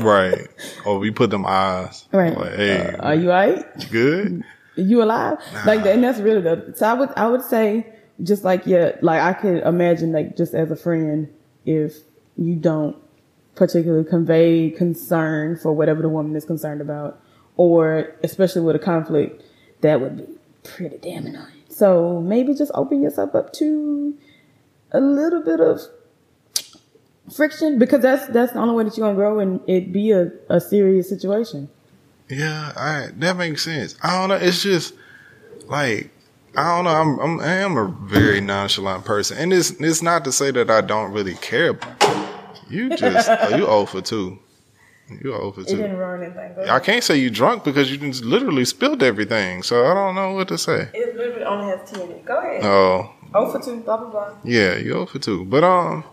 right. Or we put them eyes. Right. Like, hey, Uh, are you alright? good? you alive? Like, and that's really the. So I would, I would say, just like yeah, like I could imagine, like just as a friend, if you don't particularly convey concern for whatever the woman is concerned about, or especially with a conflict, that would be pretty damn annoying. So maybe just open yourself up to a little bit of friction because that's that's the only way that you're gonna grow and it be a, a serious situation. Yeah, I that makes sense. I don't know. It's just like I don't know. I'm, I'm I am a very nonchalant person, and it's it's not to say that I don't really care. You just oh, you owe for two. You owe for It two. didn't ruin anything. But I can't say you drunk because you just literally spilled everything. So I don't know what to say. it literally only has tea in it. Go ahead. Oh, Oh for two, blah blah blah. Yeah, you owe for two. But um,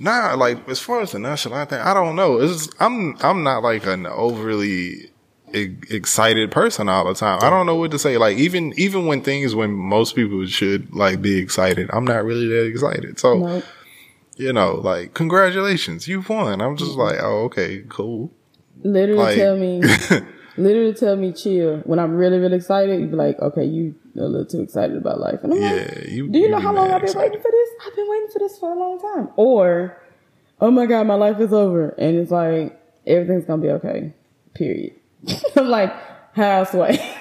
nah, like as far as the nonchalant thing, I don't know. It's I'm I'm not like an overly e- excited person all the time. I don't know what to say. Like even even when things when most people should like be excited, I'm not really that excited. So Nope. You know, like congratulations, you've won. I'm just mm-hmm. like, oh okay, cool. Literally Like- tell me, literally tell me chill. When I'm really really excited, you be like, okay, you a little too excited about life. And I'm like, Yeah, you. Do you know how long I've been excited. waiting for this? I've been waiting for this for a long time. Or, oh my God, my life is over. And it's like, everything's going to be okay. Period. I'm like, houseway.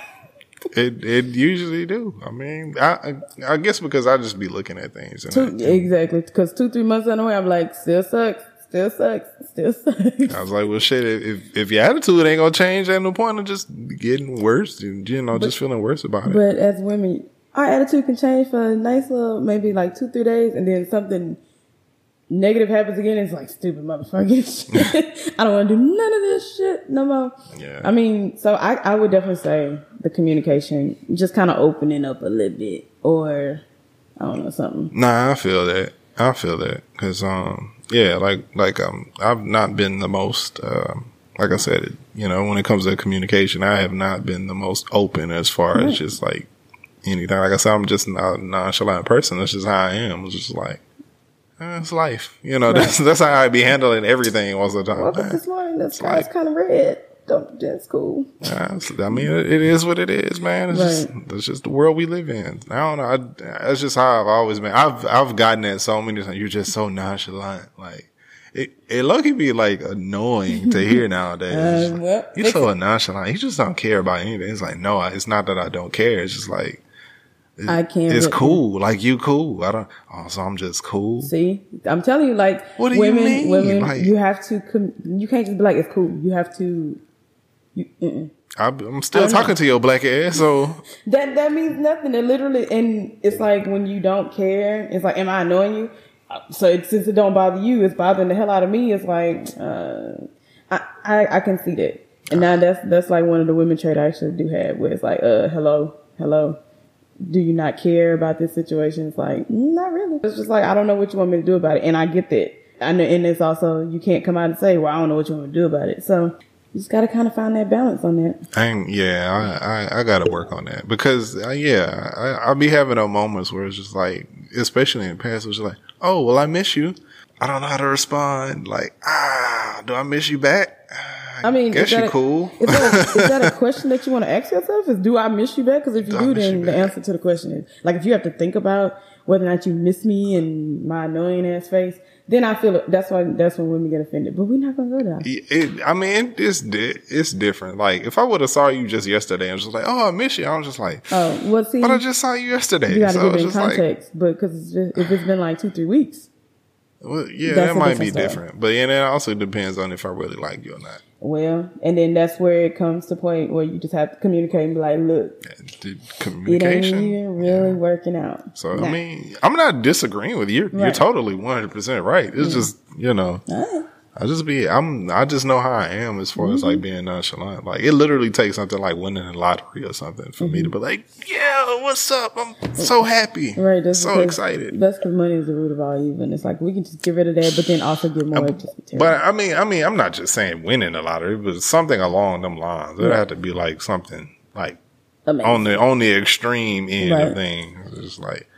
It it usually do. I mean, I I I guess because I just be looking at things. And two, I, exactly. Because two, three months in a way, I'm like, still sucks. Still sucks. Still sucks. I was like, well, shit. If if your attitude ain't gonna change, ain't no point in just getting worse. And, you know, just feeling worse about it. But as women, our attitude can change for a nice little, maybe like two, three days, and then something negative happens again. It's like stupid motherfucker shit. I don't want to do none of this shit no more. Yeah. I mean, so I, I would definitely say the communication, just kind of opening up a little bit, or I don't know something. Nah, I feel that. I feel that because um yeah, like like um I've not been the most um like I said, you know, when it comes to communication, I have not been the most open as far as just like anything. Like I said, I'm just not a nonchalant person. That's just how I am. It's just like eh, it's life, you know. That's that's how I be handling everything most of the time. Woke up this morning, the sky's kind of red. Don't, that's cool. Yeah, I mean, it, it is what it is, man. It's just that's just the world we live in. I don't know. I, that's just how I've always been. I've I've gotten that so many times. You're just so nonchalant. Like it, it lucky be like annoying to hear nowadays. Uh, well, You're so nonchalant. You just don't care about anything. It's like no, it's not that I don't care. It's just like I can't. it's really- cool. Like you cool. I don't. Oh, so I'm just cool. See, I'm telling you, like What do you women, mean? women, Like- you have to. Com- you can't just be like it's cool. You have to. You. I, I'm still don't know. talking to your black ass. So That that means nothing. It literally, and it's like when you don't care. It's like, am I annoying you? So it, since it don't bother you, it's bothering the hell out of me. It's like, uh, I, I I can see that, and now that's that's like one of the women trait I actually do have, where it's like, uh, hello, hello. Do you not care about this situation? It's like, "Mm, not really. It's just like I don't know what you want me to do about it, and I get that. I know, and it's also you can't come out and say, well, I don't know what you want me to do about it. So you just got to kind of find that balance on that. I yeah, I, I, I gotta work on that because, uh, yeah, I, I'll be having those moments where it's just like, especially in the past, it was like, oh, well, I miss you. I don't know how to respond. Like, ah, do I miss you back? I mean, guess is that you're a- cool. Is that, a, is that a question that you want to ask yourself? Is do I miss you back? Because if you Do I do, miss you then the back? answer to the question is like if you have to think about whether or not you miss me and my annoying ass face, then I feel. That's why that's when women get offended. But we're not gonna go there. It, I mean, it's it's different. Like, if I would have saw you just yesterday and was just like, oh, I miss you, I was just like, Oh, well, see, but I just saw you yesterday. you got to so give it in just like, context. but because if it's been like two, three weeks, well, yeah, That's that might be different. But yeah, that also depends on if I really like you or not. Well, and then that's where it comes to point where you just have to communicate and be like, look, The it ain't communication. even really working out. So Nah. I mean, I'm not disagreeing with you. You're Right. totally 100 percent right. It's just you know, Alright. I just be I'm I just know how I am as far as Mm-hmm. like being nonchalant. Like it literally takes something like winning the lottery or something for Mm-hmm. me to be like, yeah, what's up? I'm so happy, Right, that's so excited. That's because money is the root of all evil. And it's like we can just get rid of that, but then also get more just material. But I mean, I mean, I'm not just saying winning the lottery, but something along them lines. It Right. had to be like something like Amazing. on the on the extreme end Right. of things. It's like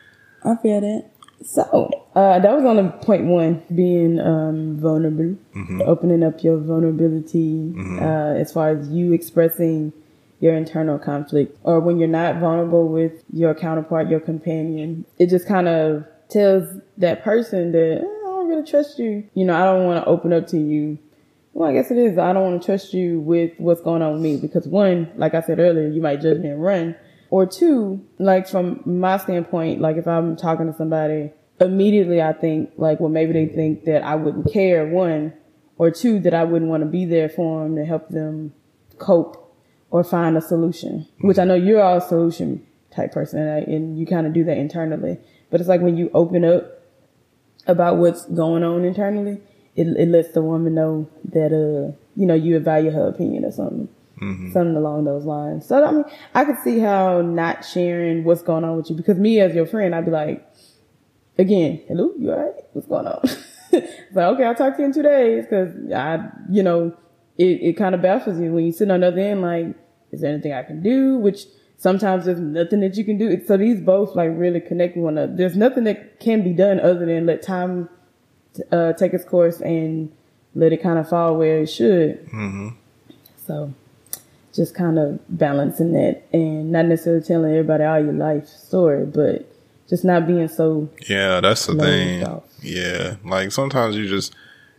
I feel that. So uh, that was on the point one, being um, vulnerable, Mm-hmm. opening up your vulnerability uh, as far as you expressing your internal conflict, or when you're not vulnerable with your counterpart, your companion. It just kind of tells that person that "Eh, I don't really trust you. You know, I don't want to open up to you. Well, I guess it is. I don't want to trust you with what's going on with me because one, like I said earlier, you might judge me and run. Or two, like from my standpoint, like if I'm talking to somebody, immediately I think like, well, maybe they think that I wouldn't care. One, or two, that I wouldn't want to be there for them to help them cope or find a solution. Which I know you're all a solution type person, and, I, and you kind of do that internally. But it's like when you open up about what's going on internally, it, it lets the woman know that uh you know you value her opinion or something. Something along those lines. So I mean, I could see how not sharing what's going on with you because me as your friend, I'd be like, again, hello, you alright? What's going on? so okay, I'll talk to you in two days because I, you know, it, it kind of baffles you when you sit on the other end. Like, is there anything I can do? Which sometimes there's nothing that you can do. So these both like really connect with one another. There's nothing that can be done other than let time uh, take its course and let it kind of fall where it should. Mm-hmm. So just kind of balancing that and not necessarily telling everybody all your life story, but just not being so Yeah, that's the thing. Yeah, like sometimes you just,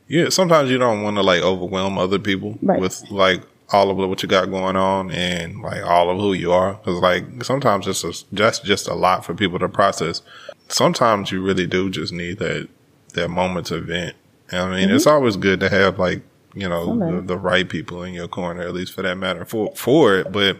yeah, sometimes you don't want to like overwhelm other people Right. with like all of what you got going on and like all of who you are. Cause like sometimes it's just, just, just a lot for people to process. Sometimes you really do just need that, that moment to vent. I mean, it's mm-hmm. always good to have like, you know, the, the right people in your corner, at least for that matter, for, for it. But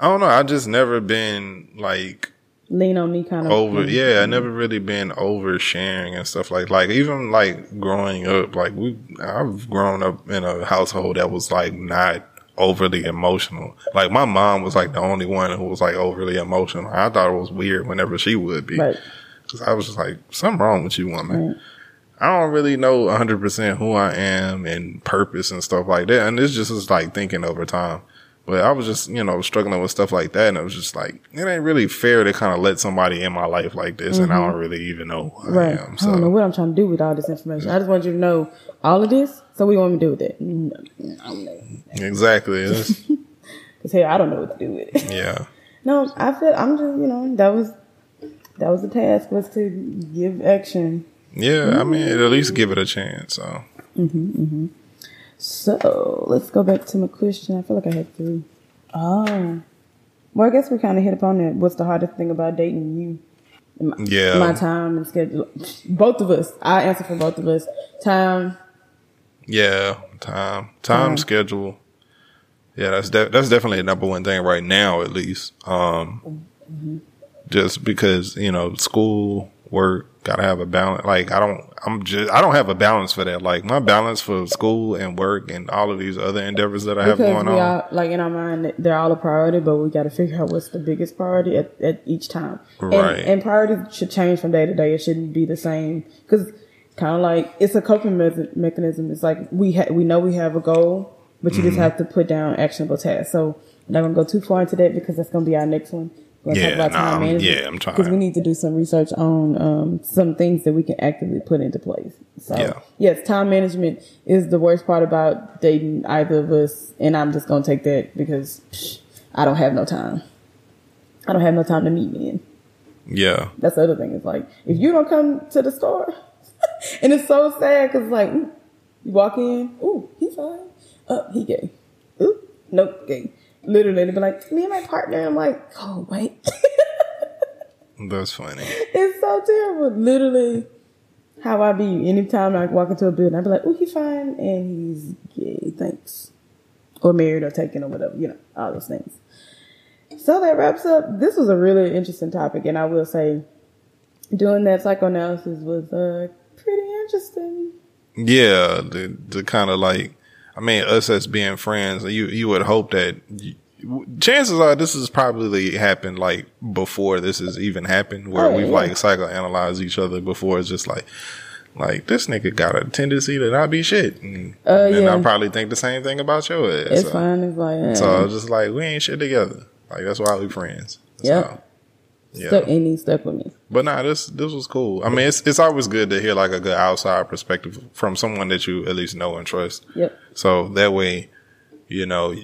I don't know. I just never been like, lean on me kind of over yeah i never really been oversharing and stuff like like even like growing up like we i've grown up in a household that was like not overly emotional like my mom was like the only one who was like overly emotional i thought it was weird whenever she would be Right. because i was just like something wrong with you woman Right. I don't really know 100% who I am and purpose and stuff like that. And it's just is like thinking over time. But I was just, you know, struggling with stuff like that. And it was just like, it ain't really fair to kind of let somebody in my life like this. And I mm-hmm. don't really even know who Mm-hmm. Right. I am. I don't know So, what I'm trying to do with all this information. I just want you to know all of this. So what do you want me to do with it? No, I don't know. exactly. Cause hell, I don't know what to do with it. yeah. No, I feel I'm just you know that was that was the task was to give action. Yeah. I mean, mm-hmm. at least give it a chance. So, mm-hmm, So let's go back to my question. I feel like I had three. Oh, well, I guess we kind of hit upon that. What's the hardest thing about dating you? My, Yeah. my time and schedule. Both of us. I answer for both of us. Time. yeah. Time, time Time. schedule. Yeah. That's, de- that's definitely the number one thing right now, at least. Um, just because, you know, school, work, gotta have a balance. Like I don't, I'm just, I don't have a balance for that. Like my balance for school and work and all of these other endeavors that I have going on. all like in our mind, they're all a priority, but we got to figure out what's the biggest priority at, at each time. Right. And, and priorities should change from day to day. It shouldn't be the same because kind of like it's a coping me- mechanism. It's like we ha- we know we have a goal, but you just Mm-hmm. have to put down actionable tasks. So I'm not gonna go too far into that because that's gonna be our next one. We're Yeah, nah, I'm- yeah, I'm trying because we need to do some research on um, some things that we can actively put into place. So Yeah. yes, time management is the worst part about dating either of us, and I'm just gonna take that because psh, I don't have no time. I don't have no time to meet men. yeah. That's the other thing. It's like if you don't come to the store, and it's so sad because like ooh, you walk in, ooh, he fine, uh, he gay, ooh, nope, gay. Literally, they'd be like, me and my partner. I'm like, oh wait, That's funny. it's so terrible. Literally, how I be anytime I walk into a building, I'd be like, oh he fine, and he's gay, thanks, or married or taken or whatever, you know, all those things. So that wraps up. This was a really interesting topic, and I will say, doing that psychoanalysis was uh, pretty interesting. Yeah, the the kind of like, I mean, us as being friends, you you would hope that. You, chances are this has probably happened like before this has even happened, where Oh, we've yeah. like psychoanalyzed each other before. It's just like, like this nigga got a tendency to not be shit, and, Uh, and yeah. I probably think the same thing about your ass. It's so, fine. It's like, eh, so it's just like we ain't shit together. Like that's why we friends. Yep. Yeah. stuck, and he stuck with me. But nah, this this was cool. I mean, it's it's always good to hear like a good outside perspective from someone that you at least know and trust. Yep. So that way, you know,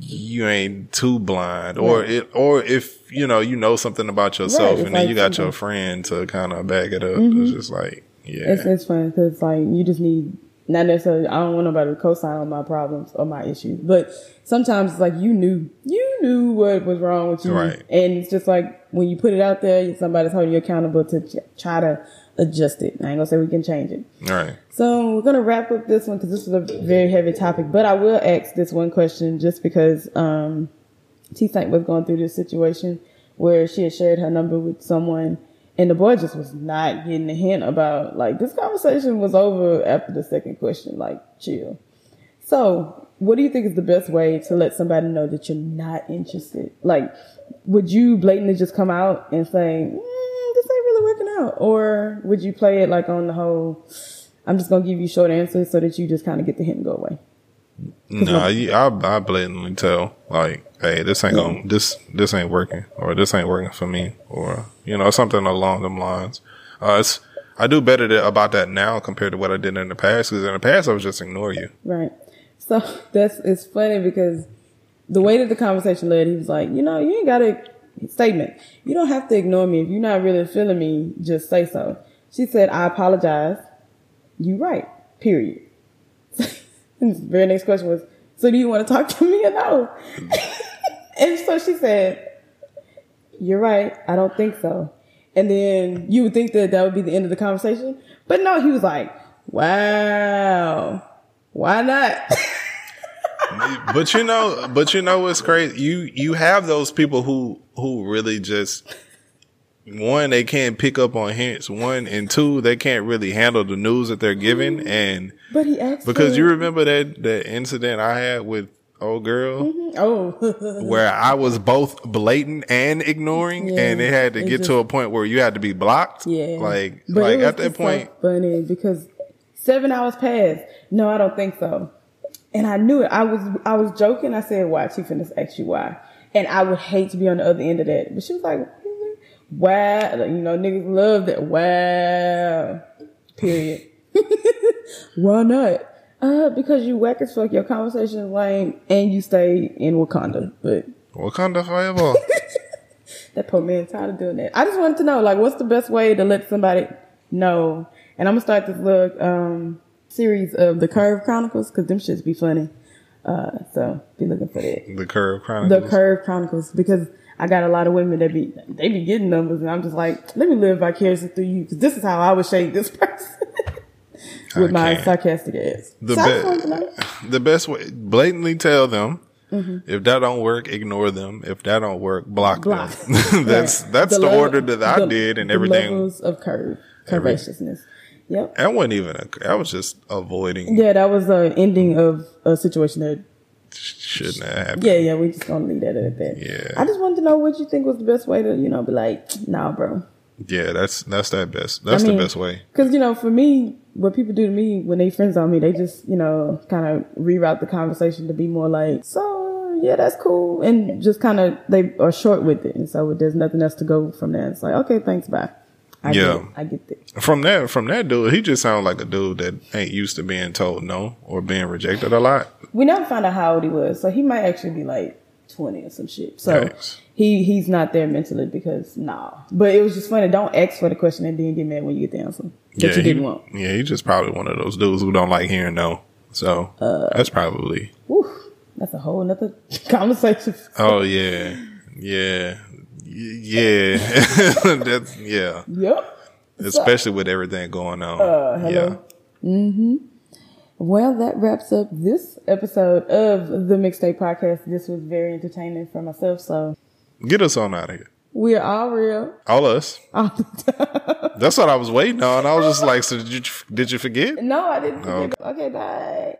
you ain't too blind, or Right. it, or if you know you know something about yourself, Right, and then like you got something- your friend to kind of back it up. It's mm-hmm. just like, yeah, It's it's fun because like you just need not necessarily. I don't want nobody to co-sign on my problems or my issues, but sometimes it's like you knew you knew what was wrong with you, Right. and it's just like when you put it out there, somebody's holding you accountable to ch- try to adjust it. I ain't gonna say we can change it. All right. So we're gonna wrap up this one because this is a very heavy topic. But I will ask this one question just because um, T Saint was going through this situation where she had shared her number with someone, and the boy just was not getting a hint about like this conversation was over after the second question. Like, chill. So, what do you think is the best way to let somebody know that you're not interested? Like, would you blatantly just come out and say, mm, "This ain't really working out," or would you play it like on the whole? I'm just gonna give you short answers so that you just kind of get the hint and go away. No, I I blatantly tell like, hey, this ain't going this this ain't working, or this ain't working for me, or you know something along them lines. Uh, it's I do better to, about that now compared to what I did in the past. Because in the past, I was just ignore you. Right. So that's it's funny because the way that the conversation led, he was like, you know, you ain't got a statement. You don't have to ignore me if you're not really feeling me. Just say so. She said, I apologize. You right. Period. and the very next question was, so do you want to talk to me or no? And so she said, you're right. I don't think so. And then you would think that that would be the end of the conversation. But no, he was like, wow, why not? but you know, but you know what's crazy? You you have those people who who really just one they can't pick up on hints. One and two they can't really handle the news that they're giving. Mm-hmm. And but he asked because you remember that that incident I had with old girl. Mm-hmm. oh, where I was both blatant and ignoring, Yeah, and it had to it get to a point where you had to be blocked. yeah. like But like at that just so point, funny because seven hours passed. No, I don't think so. And I knew it. I was I was joking. I said, "Why?" She finna ask you why. And I would hate to be on the other end of that, but she was like, "Wow," you know, niggas love that. Wow. Period. why not? Uh, because you whack as fuck. Your conversation is lame, and you stay in Wakanda. But Wakanda forever. that poor man tired of doing that. I just wanted to know, like, what's the best way to let somebody know? And I'm gonna start this little um, series of the Curve Chronicles because them shits be funny. Uh, so be looking for that. the Curve Chronicles. The Curve Chronicles because I got a lot of women that be they be getting numbers, and I'm just like, let me live vicariously through you because this is how I would shade this person with I my can't. sarcastic ass. The so be- just wanted to know. the best way, blatantly tell them. Mm-hmm. If that don't work, ignore them. If that don't work, block, Block. them. that's Right. that's the, level- order that I the- did and the everything. levels of curve, Every- curvaceousness. Yep. That wasn't even a. That was just avoiding. Yeah, that was the ending of a situation that. Shouldn't have happened. Yeah, yeah, we just gonna leave that at that. Yeah. I just wanted to know what you think was the best way to, you know, be like, nah, bro. Yeah, that's that's that best. That's mean- the best way. Because you know, for me, what people do to me when they friends on me, they just, you know, kind of reroute the conversation to be more like, so yeah, that's cool, and just kind of they are short with it, and so there's nothing else to go from there. It's like, okay, thanks, bye. I Yeah. get it. I get it. From that, from that dude, he just sounds like a dude that ain't used to being told no or being rejected a lot. We never found out how old he was, so he might actually be like twenty or some shit. So Yikes. He he's not there mentally because nah. But it was just funny. Don't ask for the question and then get mad when you get the answer that you didn't want. Yeah, he's just probably one of those dudes who don't like hearing no. So Uh, that's probably. Whew, that's a whole nother conversation. Oh yeah, yeah, yeah. that's yeah. Yep. Especially with everything going on. Uh, hello. Yeah. Well, that wraps up this episode of the Mixtape Podcast. This was very entertaining for myself. So Get us on out of here. we are all real. All us. All. That's what I was waiting on. I was just like, so did you did you forget? no, I didn't. Oh. forget. Okay, bye.